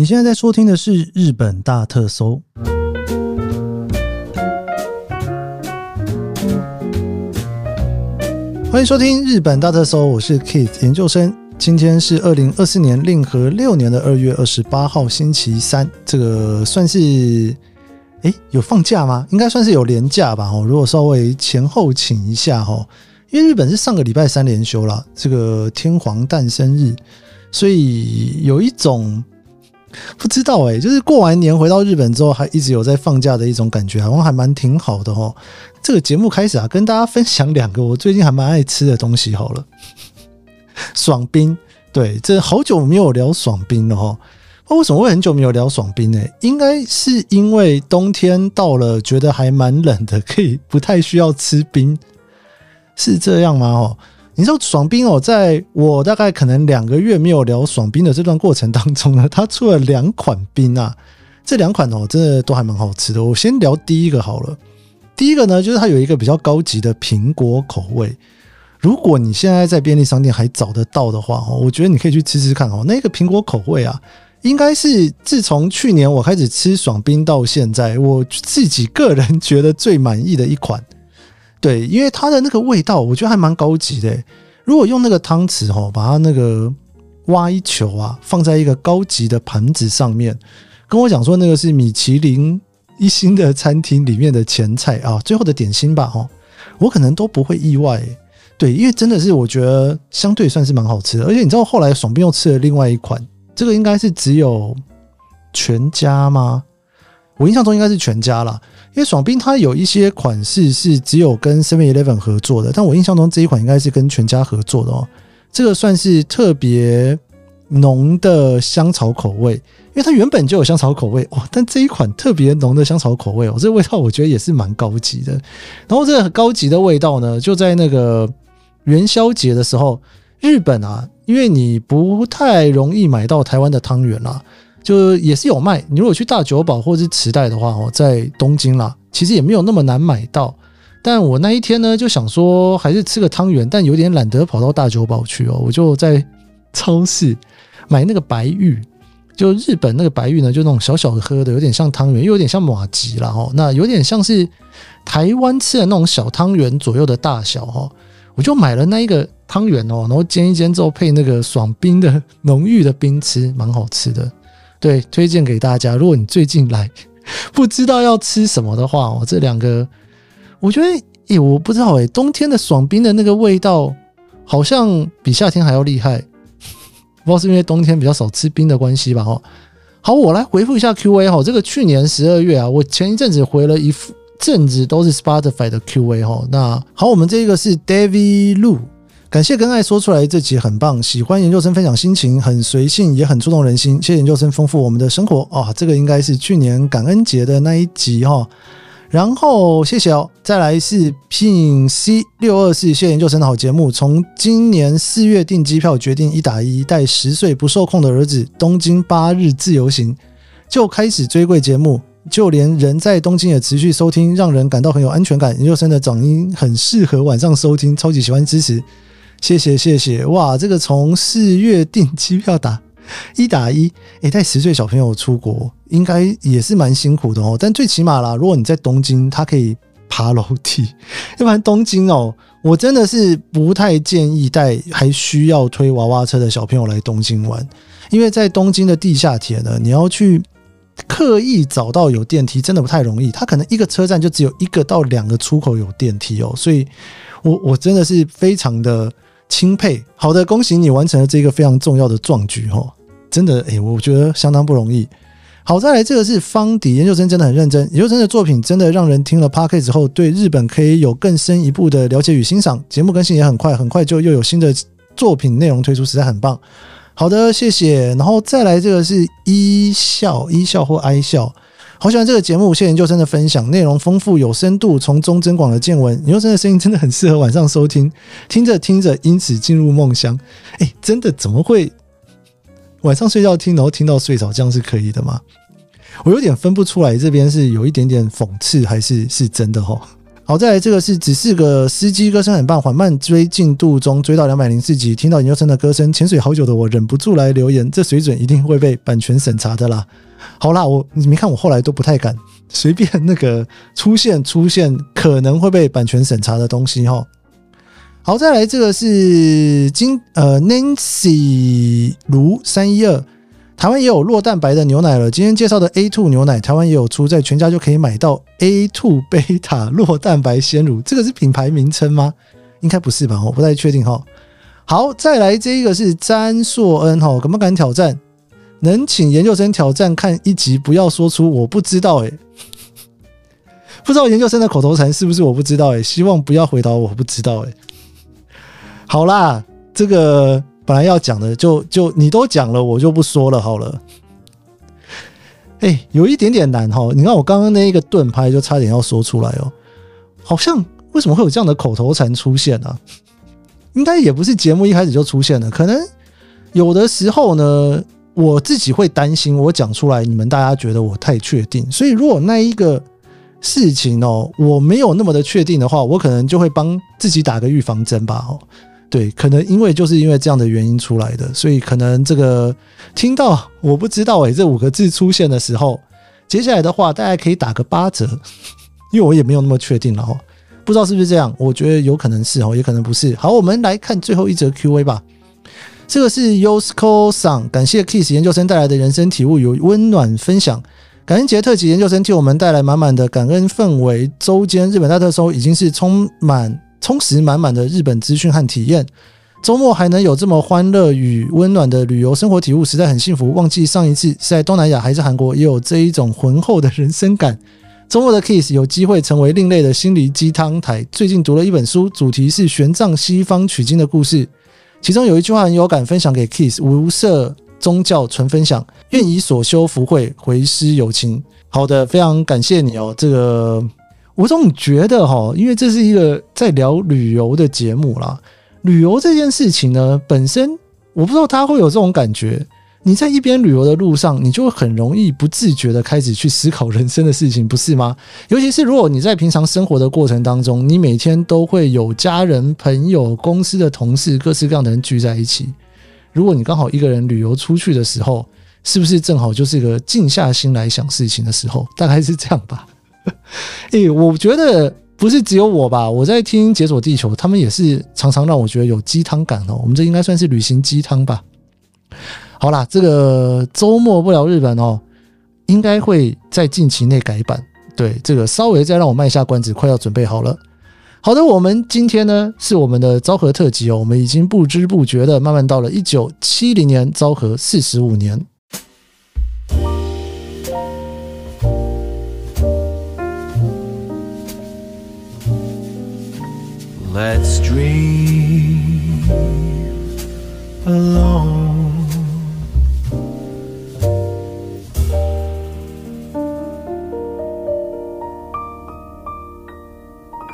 你现在在收听的是《日本大特搜》，欢迎收听《日本大特搜》，我是 Keith 研究生。今天是二零二四年令和六年的二月二十八号，星期三。这个算是哎有放假吗？应该算是有连假吧。哦，如果稍微前后请一下哈，因为日本是上个礼拜三连休了，这个天皇诞生日，所以有一种。不知道哎、就是过完年回到日本之后，还一直有在放假的一种感觉，好像还蛮挺好的哦。这个节目开始啊，跟大家分享两个我最近还蛮爱吃的东西好了。爽冰，对，这好久没有聊爽冰了哈。那为什么会很久没有聊爽冰呢？应该是因为冬天到了，觉得还蛮冷的，可以不太需要吃冰，是这样吗？哦。你知道爽冰哦，在我大概可能两个月没有聊爽冰的这段过程当中呢，它出了两款冰啊，这两款哦，真的都还蛮好吃的。我先聊第一个好了，第一个呢，就是它有一个比较高级的苹果口味。如果你现在在便利商店还找得到的话哦，我觉得你可以去吃吃看哦。那个苹果口味啊，应该是自从去年我开始吃爽冰到现在，我自己个人觉得最满意的一款。对，因为它的那个味道，我觉得还蛮高级的。如果用那个汤匙哈，把它那个挖一球啊，放在一个高级的盘子上面，跟我讲说那个是米其林一星的餐厅里面的前菜啊，最后的点心吧哈，我可能都不会意外。对，因为真的是我觉得相对算是蛮好吃的，而且你知道后来爽冰又吃了另外一款，这个应该是只有全家吗？我印象中应该是全家啦。因为爽冰它有一些款式是只有跟 Seven Eleven 合作的，但我印象中这一款应该是跟全家合作的哦。这个算是特别浓的香草口味，因为它原本就有香草口味哦，但这一款特别浓的香草口味哦，这个味道我觉得也是蛮高级的。然后这个高级的味道呢，就在那个元宵节的时候，日本啊，因为你不太容易买到台湾的汤圆啦。就也是有卖，你如果去大久保或者是池袋的话哦，在东京啦，其实也没有那么难买到。但我那一天呢，就想说还是吃个汤圆，但有点懒得跑到大久保去哦，我就在超市买那个白玉，就日本那个白玉呢，就那种小小的喝的，有点像汤圆，又有点像马吉啦哦，那有点像是台湾吃的那种小汤圆左右的大小哦，我就买了那一个汤圆哦，然后煎一煎之后配那个爽冰的浓郁的冰吃，蛮好吃的。对，推荐给大家。如果你最近来 不知道要吃什么的话，哦，这两个我觉得，诶，我不知道，诶，冬天的爽冰的那个味道好像比夏天还要厉害，不知道是因为冬天比较少吃冰的关系吧？哈，好，我来回复一下 Q&A 哈。这个去年十二月啊，我前一阵子回了一阵子都是 Spotify 的 Q&A 哈。那好，我们这个是 David Lu。感谢跟爱说出来，这集很棒，喜欢研究生分享心情，很随性，也很触动人心。谢谢研究生丰富我们的生活啊、哦！这个应该是去年感恩节的那一集哈、然后谢谢哦，再来是 Pin C 六二四，谢谢研究生的好节目。从今年四月订机票，决定一打一带十岁不受控的儿子东京八日自由行，就开始追贵节目，就连人在东京也持续收听，让人感到很有安全感。研究生的嗓音很适合晚上收听，超级喜欢支持。谢谢谢谢哇！这个从四月订机票打一打一，诶，带十岁小朋友出国应该也是蛮辛苦的哦。但最起码啦，如果你在东京，他可以爬楼梯，要不然东京哦，我真的是不太建议带还需要推娃娃车的小朋友来东京玩，因为在东京的地下铁呢，你要去刻意找到有电梯，真的不太容易。它可能一个车站就只有一个到两个出口有电梯哦，所以我我真的是非常的。钦佩，好的，恭喜你完成了这个非常重要的壮举哦！真的，诶，我觉得相当不容易。好，再来这个是方迪研究生，真的很认真。研究生的作品真的让人听了 Parks 之后，对日本可以有更深一步的了解与欣赏。节目更新也很快，很快就又有新的作品内容推出，实在很棒。好的，谢谢。然后再来这个是一笑一笑或哀笑。好喜欢这个节目，谢谢研究生的分享，内容丰富有深度，从中增广了见闻。研究生的声音真的很适合晚上收听，听着听着，因此进入梦乡。哎，真的怎么会晚上睡觉听，然后听到睡着，这样是可以的吗？我有点分不出来，这边是有一点点讽刺，还是是真的？哈，好，再来这个是只是个司机，歌声很棒，缓慢追进度中，追到两百零四集，听到研究生的歌声，潜水好久的我忍不住来留言，这水准一定会被版权审查的啦。好啦，我你没看我后来都不太敢随便那个出现出现可能会被版权审查的东西哈。好，再来这个是金呃 Nancy 卢三一二。台湾也有酪蛋白的牛奶了。今天介绍的 A2 牛奶，台湾也有出，在全家就可以买到 A2 贝塔酪蛋白鲜乳。这个是品牌名称吗？应该不是吧？我不太确定哈。好，再来这一个是詹硕恩哈，敢不敢挑战？能请研究生挑战看一集，不要说出我不知道诶、不知道研究生的口头禅是不是我不知道诶、希望不要回答我不知道诶、好啦，这个。本来要讲的就就你都讲了，我就不说了好了。哎，有一点点难哈。你看我刚刚那一个盾牌就差点要说出来哦。好像为什么会有这样的口头禅出现呢？应该也不是节目一开始就出现了，可能有的时候呢，我自己会担心我讲出来，你们大家觉得我太确定。所以如果那一个事情哦，我没有那么的确定的话，我可能就会帮自己打个预防针吧。哦。对，可能因为就是因为这样的原因出来的，所以可能这个听到我不知道诶、这五个字出现的时候，接下来的话大家可以打个八折，因为我也没有那么确定了哦，不知道是不是这样？我觉得有可能是哦，也可能不是。好，我们来看最后一则 Q&A 吧。这个是 Yosko 桑，感谢 Kiss 研究生带来的人生体悟与温暖分享。感恩节特辑研究生替我们带来满满的感恩氛围。周间日本大特搜已经是充满。充实满满的日本资讯和体验，周末还能有这么欢乐与温暖的旅游生活体悟，实在很幸福。忘记上一次是在东南亚还是韩国，也有这一种浑厚的人生感。周末的 Kiss 有机会成为另类的心灵鸡汤台。最近读了一本书，主题是玄奘西方取经的故事，其中有一句话很有感，分享给 Kiss：无色宗教纯分享，愿以所修福慧回师有情。好的，非常感谢你哦，这个。我总觉得哈，因为这是一个在聊旅游的节目啦。旅游这件事情呢，本身我不知道他会有这种感觉。你在一边旅游的路上，你就很容易不自觉的开始去思考人生的事情，不是吗？尤其是如果你在平常生活的过程当中，你每天都会有家人、朋友、公司的同事，各式各样的人聚在一起。如果你刚好一个人旅游出去的时候，是不是正好就是一个静下心来想事情的时候？大概是这样吧。诶、欸，我觉得不是只有我吧？我在听《解锁地球》，他们也是常常让我觉得有鸡汤感哦。我们这应该算是旅行鸡汤吧？好啦，这个周末不聊日本哦，应该会在近期内改版。对，这个稍微再让我卖下关子，快要准备好了。好的，我们今天呢是我们的昭和特辑哦，我们已经不知不觉的慢慢到了一九七零年，昭和四十五年。Let's dream alone。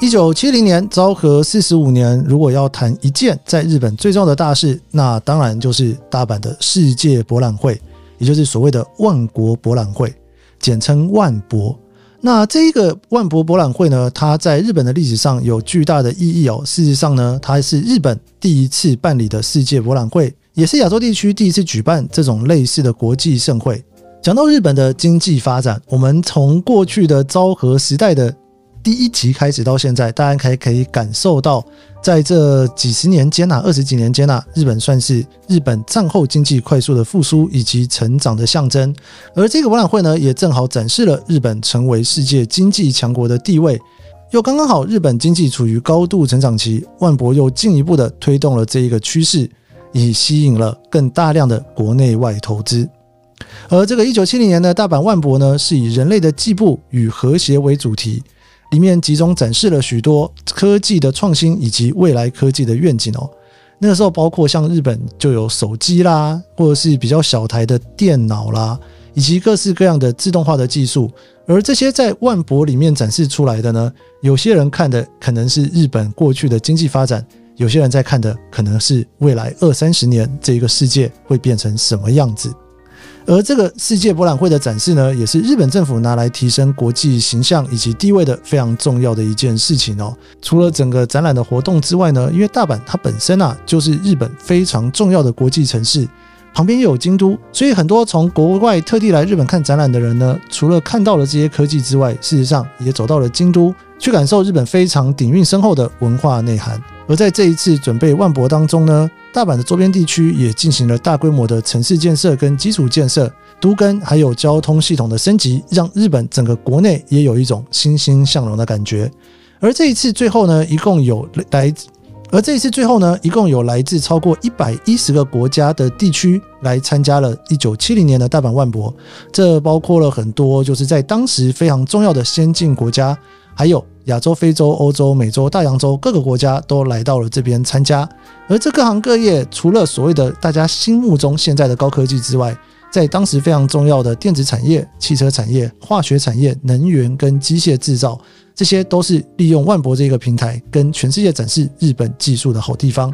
一九七零年，昭和四十五年。如果要谈一件在日本最重要的大事，那当然就是大阪的世界博览会，也就是所谓的万国博览会，简称万博。那这一个万博博览会呢，它在日本的历史上有巨大的意义哦。事实上呢，它是日本第一次办理的世界博览会，也是亚洲地区第一次举办这种类似的国际盛会。讲到日本的经济发展，我们从过去的昭和时代的第一集开始到现在，大家还可以感受到。在这几十年间呐，二十几年间呐，日本算是日本战后经济快速的复苏以及成长的象征。而这个博览会呢，也正好展示了日本成为世界经济强国的地位。又刚刚好，日本经济处于高度成长期，万博又进一步的推动了这一个趋势，以吸引了更大量的国内外投资。而这个一九七零年的大阪万博呢，是以人类的进步与和谐为主题。里面集中展示了许多科技的创新以及未来科技的愿景哦。那个时候，包括像日本就有手机啦，或者是比较小台的电脑啦，以及各式各样的自动化的技术。而这些在万博里面展示出来的呢，有些人看的可能是日本过去的经济发展，有些人在看的可能是未来二三十年这个世界会变成什么样子。而这个世界博览会的展示呢，也是日本政府拿来提升国际形象以及地位的非常重要的一件事情哦。除了整个展览的活动之外呢，因为大阪它本身啊就是日本非常重要的国际城市。旁边又有京都，所以很多从国外特地来日本看展览的人呢，除了看到了这些科技之外，事实上也走到了京都，去感受日本非常底蕴深厚的文化内涵。而在这一次准备万博当中呢，大阪的周边地区也进行了大规模的城市建设跟基础建设，都跟还有交通系统的升级，让日本整个国内也有一种欣欣向荣的感觉。而这一次最后呢，一共有来。而这一次最后呢，一共有来自超过一百一十个国家的地区来参加了一九七零年的大阪万博，这包括了很多就是在当时非常重要的先进国家，还有亚洲、非洲、欧洲、美洲、大洋洲各个国家都来到了这边参加。而这各行各业，除了所谓的大家心目中现在的高科技之外，在当时非常重要的电子产业、汽车产业、化学产业、能源跟机械制造。这些都是利用万博这个平台跟全世界展示日本技术的好地方，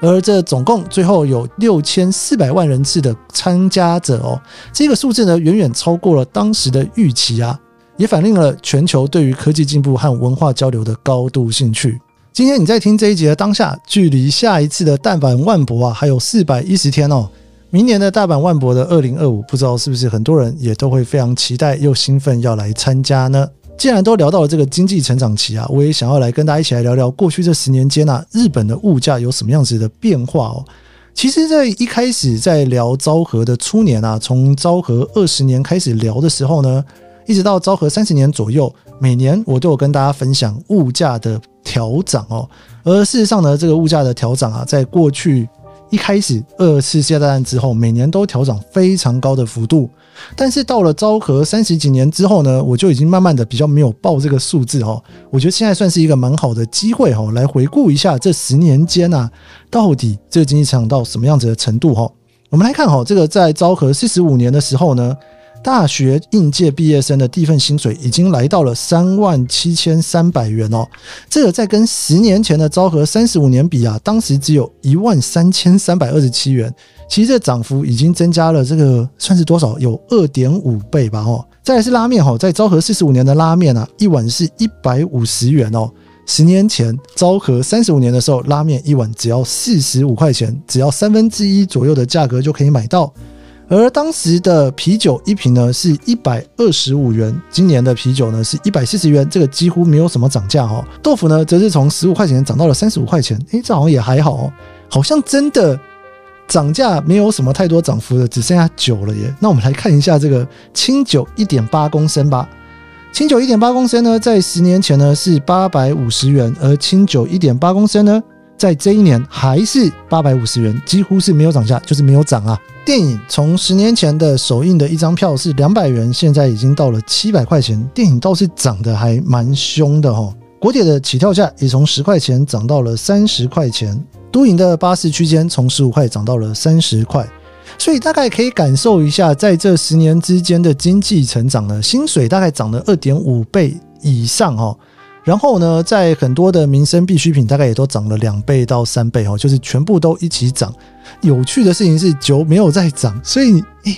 而这总共最后有六千四百万人次的参加者哦，这个数字呢远远超过了当时的预期啊，也反映了全球对于科技进步和文化交流的高度兴趣。今天你在听这一集的当下，距离下一次的大阪万博啊还有四百一十天哦，明年的大阪万博的二零二五，不知道是不是很多人也都会非常期待又兴奋要来参加呢？既然都聊到了这个经济成长期啊，我也想要来跟大家一起来聊聊过去这十年间啊，日本的物价有什么样子的变化哦。其实，在一开始在聊昭和的初年啊，从昭和二十年开始聊的时候呢，一直到昭和三十年左右，每年我都有跟大家分享物价的调涨哦。而事实上呢，这个物价的调涨啊，在过去一开始二次世界大战之后，每年都调涨非常高的幅度。但是到了昭和三十几年之后呢，我就已经慢慢的比较没有报这个数字哦。我觉得现在算是一个蛮好的机会哈，来回顾一下这十年间呐，到底这个经济成长到什么样子的程度哈。我们来看哈，这个在昭和四十五年的时候呢。大学应届毕业生的第一份薪水已经来到了三万七千三百元哦，这个在跟十年前的昭和三十五年比啊，当时只有一万三千三百二十七元，其实这涨幅已经增加了这个算是多少？有二点五倍吧哦。再来是拉面哈，在昭和四十五年的拉面啊，一碗是一百五十元哦，十年前昭和三十五年的时候，拉面一碗只要四十五块钱，只要三分之一左右的价格就可以买到。而当时的啤酒一瓶呢是一百二十五元，今年的啤酒呢是一百四十元，这个几乎没有什么涨价哦。豆腐呢则是从十五块钱涨到了三十五块钱，诶，这好像也还好哦，好像真的涨价没有什么太多涨幅的，只剩下酒了耶。那我们来看一下这个清酒一点八公升吧。清酒一点八公升呢，在十年前呢是八百五十元，而清酒一点八公升呢，在这一年还是八百五十元，几乎是没有涨价，就是没有涨啊。电影从十年前的首映的一张票是两百元，现在已经到了七百块钱。电影倒是涨得还蛮凶的哈。国铁的起跳价也从十块钱涨到了三十块钱。都营的巴士区间从十五块涨到了三十块。所以大概可以感受一下，在这十年之间的经济成长呢，薪水大概涨了二点五倍以上哈。然后呢，在很多的民生必需品，大概也都涨了两倍到三倍哦，就是全部都一起涨。有趣的事情是，酒没有再涨，所以诶，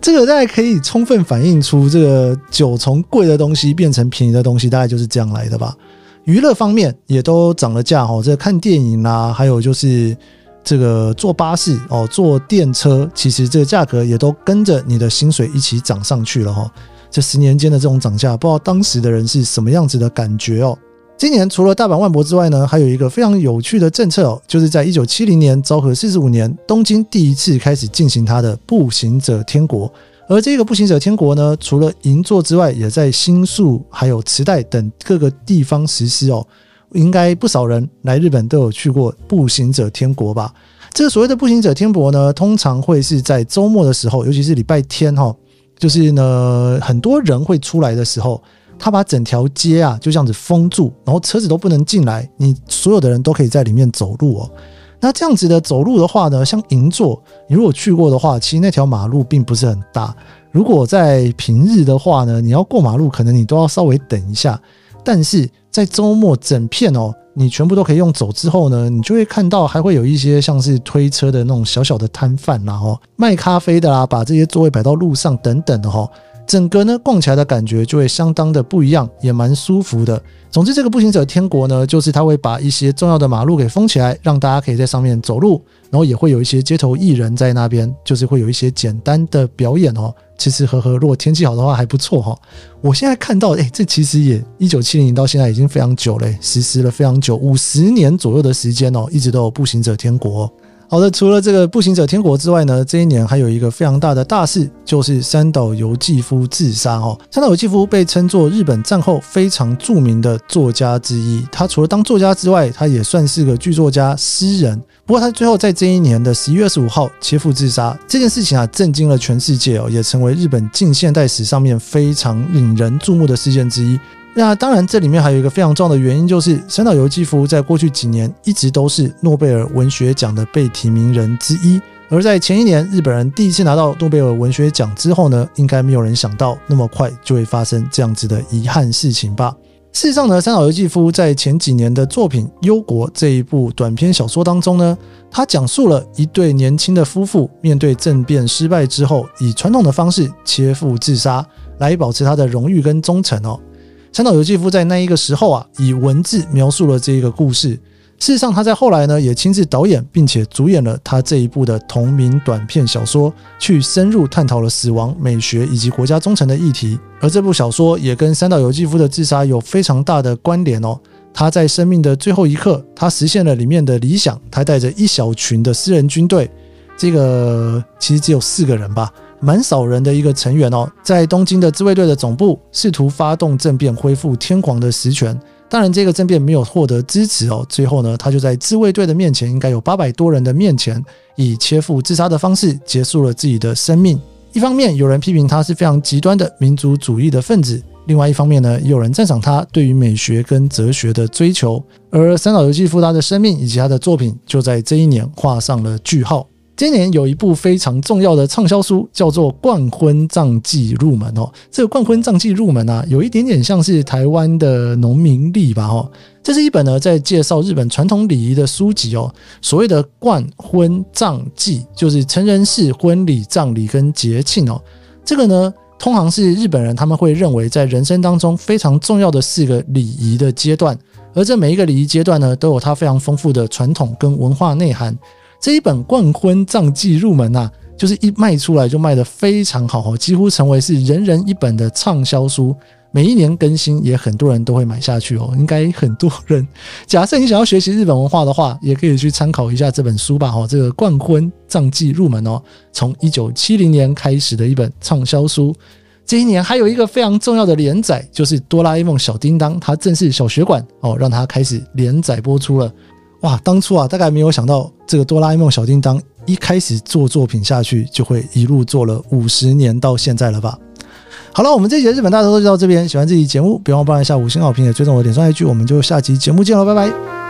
这个大概可以充分反映出，这个酒从贵的东西变成便宜的东西，大概就是这样来的吧。娱乐方面也都涨了价哈，这看电影啦，还有就是这个坐巴士哦，坐电车，其实这个价格也都跟着你的薪水一起涨上去了哈。这十年间的这种涨价，不知道当时的人是什么样子的感觉哦。今年除了大阪万博之外呢，还有一个非常有趣的政策哦，就是在一九七零年昭和四十五年，东京第一次开始进行它的步行者天国。而这个步行者天国呢，除了银座之外，也在新宿还有池袋等各个地方实施哦。应该不少人来日本都有去过步行者天国吧？这个所谓的步行者天国呢，通常会是在周末的时候，尤其是礼拜天哈。就是呢，很多人会出来的时候，他把整条街啊就这样子封住，然后车子都不能进来，你所有的人都可以在里面走路哦。那这样子的走路的话呢，像银座，你如果去过的话，其实那条马路并不是很大。如果在平日的话呢，你要过马路，可能你都要稍微等一下。但是在周末，整片哦你全部都可以用走之后呢，你就会看到还会有一些像是推车的那种小小的摊贩啦，哦，卖咖啡的啦，把这些座位摆到路上等等的哈。整个呢，逛起来的感觉就会相当的不一样，也蛮舒服的。总之，这个步行者天国呢，就是他会把一些重要的马路给封起来，让大家可以在上面走路，然后也会有一些街头艺人在那边，就是会有一些简单的表演哦。吃吃喝喝，如果天气好的话还不错哈。我现在看到，哎，这其实也一九七零年到现在已经非常久了，实施了非常久，五十年左右的时间哦，一直都有步行者天国。好的，除了这个步行者天国之外呢，这一年还有一个非常大的大事，就是三岛由纪夫自杀哦。三岛由纪夫被称作日本战后非常著名的作家之一，他除了当作家之外，他也算是个剧作家、诗人。不过他最后在这一年的十一月二十五号切腹自杀，这件事情啊，震惊了全世界哦，也成为日本近现代史上面非常引人注目的事件之一。那当然，这里面还有一个非常重要的原因，就是三岛由纪夫在过去几年一直都是诺贝尔文学奖的被提名人之一。而在前一年，日本人第一次拿到诺贝尔文学奖之后呢，应该没有人想到那么快就会发生这样子的遗憾事情吧。事实上呢，三岛由纪夫在前几年的作品《忧国》这一部短篇小说当中呢，他讲述了一对年轻的夫妇面对政变失败之后，以传统的方式切腹自杀，来保持他的荣誉跟忠诚哦。三岛由纪夫在那一个时候啊，以文字描述了这一个故事。事实上，他在后来呢，也亲自导演并且主演了他这一部的同名短片小说，去深入探讨了死亡、美学以及国家忠诚的议题。而这部小说也跟三岛由纪夫的自杀有非常大的关联哦。他在生命的最后一刻，他实现了里面的理想，他带着一小群的私人军队，这个其实只有四个人吧。蛮少人的一个成员哦，在东京的自卫队的总部试图发动政变，恢复天皇的实权。当然，这个政变没有获得支持哦。最后呢，他就在自卫队的面前，应该有八百多人的面前，以切腹自杀的方式结束了自己的生命。一方面，有人批评他是非常极端的民族主义的分子；另外一方面呢，也有人赞赏他对于美学跟哲学的追求。而三岛由纪夫他的生命以及他的作品，就在这一年画上了句号。今年有一部非常重要的畅销书，叫做《冠婚葬祭入门》哦。这个《冠婚葬祭入门》啊，有一点点像是台湾的农民历吧？哦，这是一本呢在介绍日本传统礼仪的书籍哦。所谓的冠婚葬祭，就是成人式婚礼、葬礼跟节庆哦。这个呢，通常是日本人他们会认为在人生当中非常重要的四个礼仪的阶段，而这每一个礼仪阶段呢，都有它非常丰富的传统跟文化内涵。这一本《冠婚葬祭入门》呐，就是一卖出来就卖得非常好，几乎成为是人人一本的畅销书。每一年更新，也很多人都会买下去哦。应该很多人，假设你想要学习日本文化的话，也可以去参考一下这本书吧。哈，这个《冠婚葬祭入门》哦，从一九七零年开始的一本畅销书。这一年还有一个非常重要的连载，就是《哆啦 A 梦小叮当》，它正式小学馆哦，让它开始连载播出了。哇，当初啊，大概没有想到这个哆啦 A 梦小叮当一开始做作品下去，就会一路做了五十年到现在了吧？好了，我们这集日本大头就到这边。喜欢这期节目，别忘帮一下五星好评，也追踪我的脸书 IG，我们就下期节目见了，拜拜。